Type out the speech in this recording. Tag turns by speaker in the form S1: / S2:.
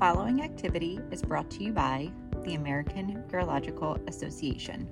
S1: following activity is brought to you by the American Urological Association.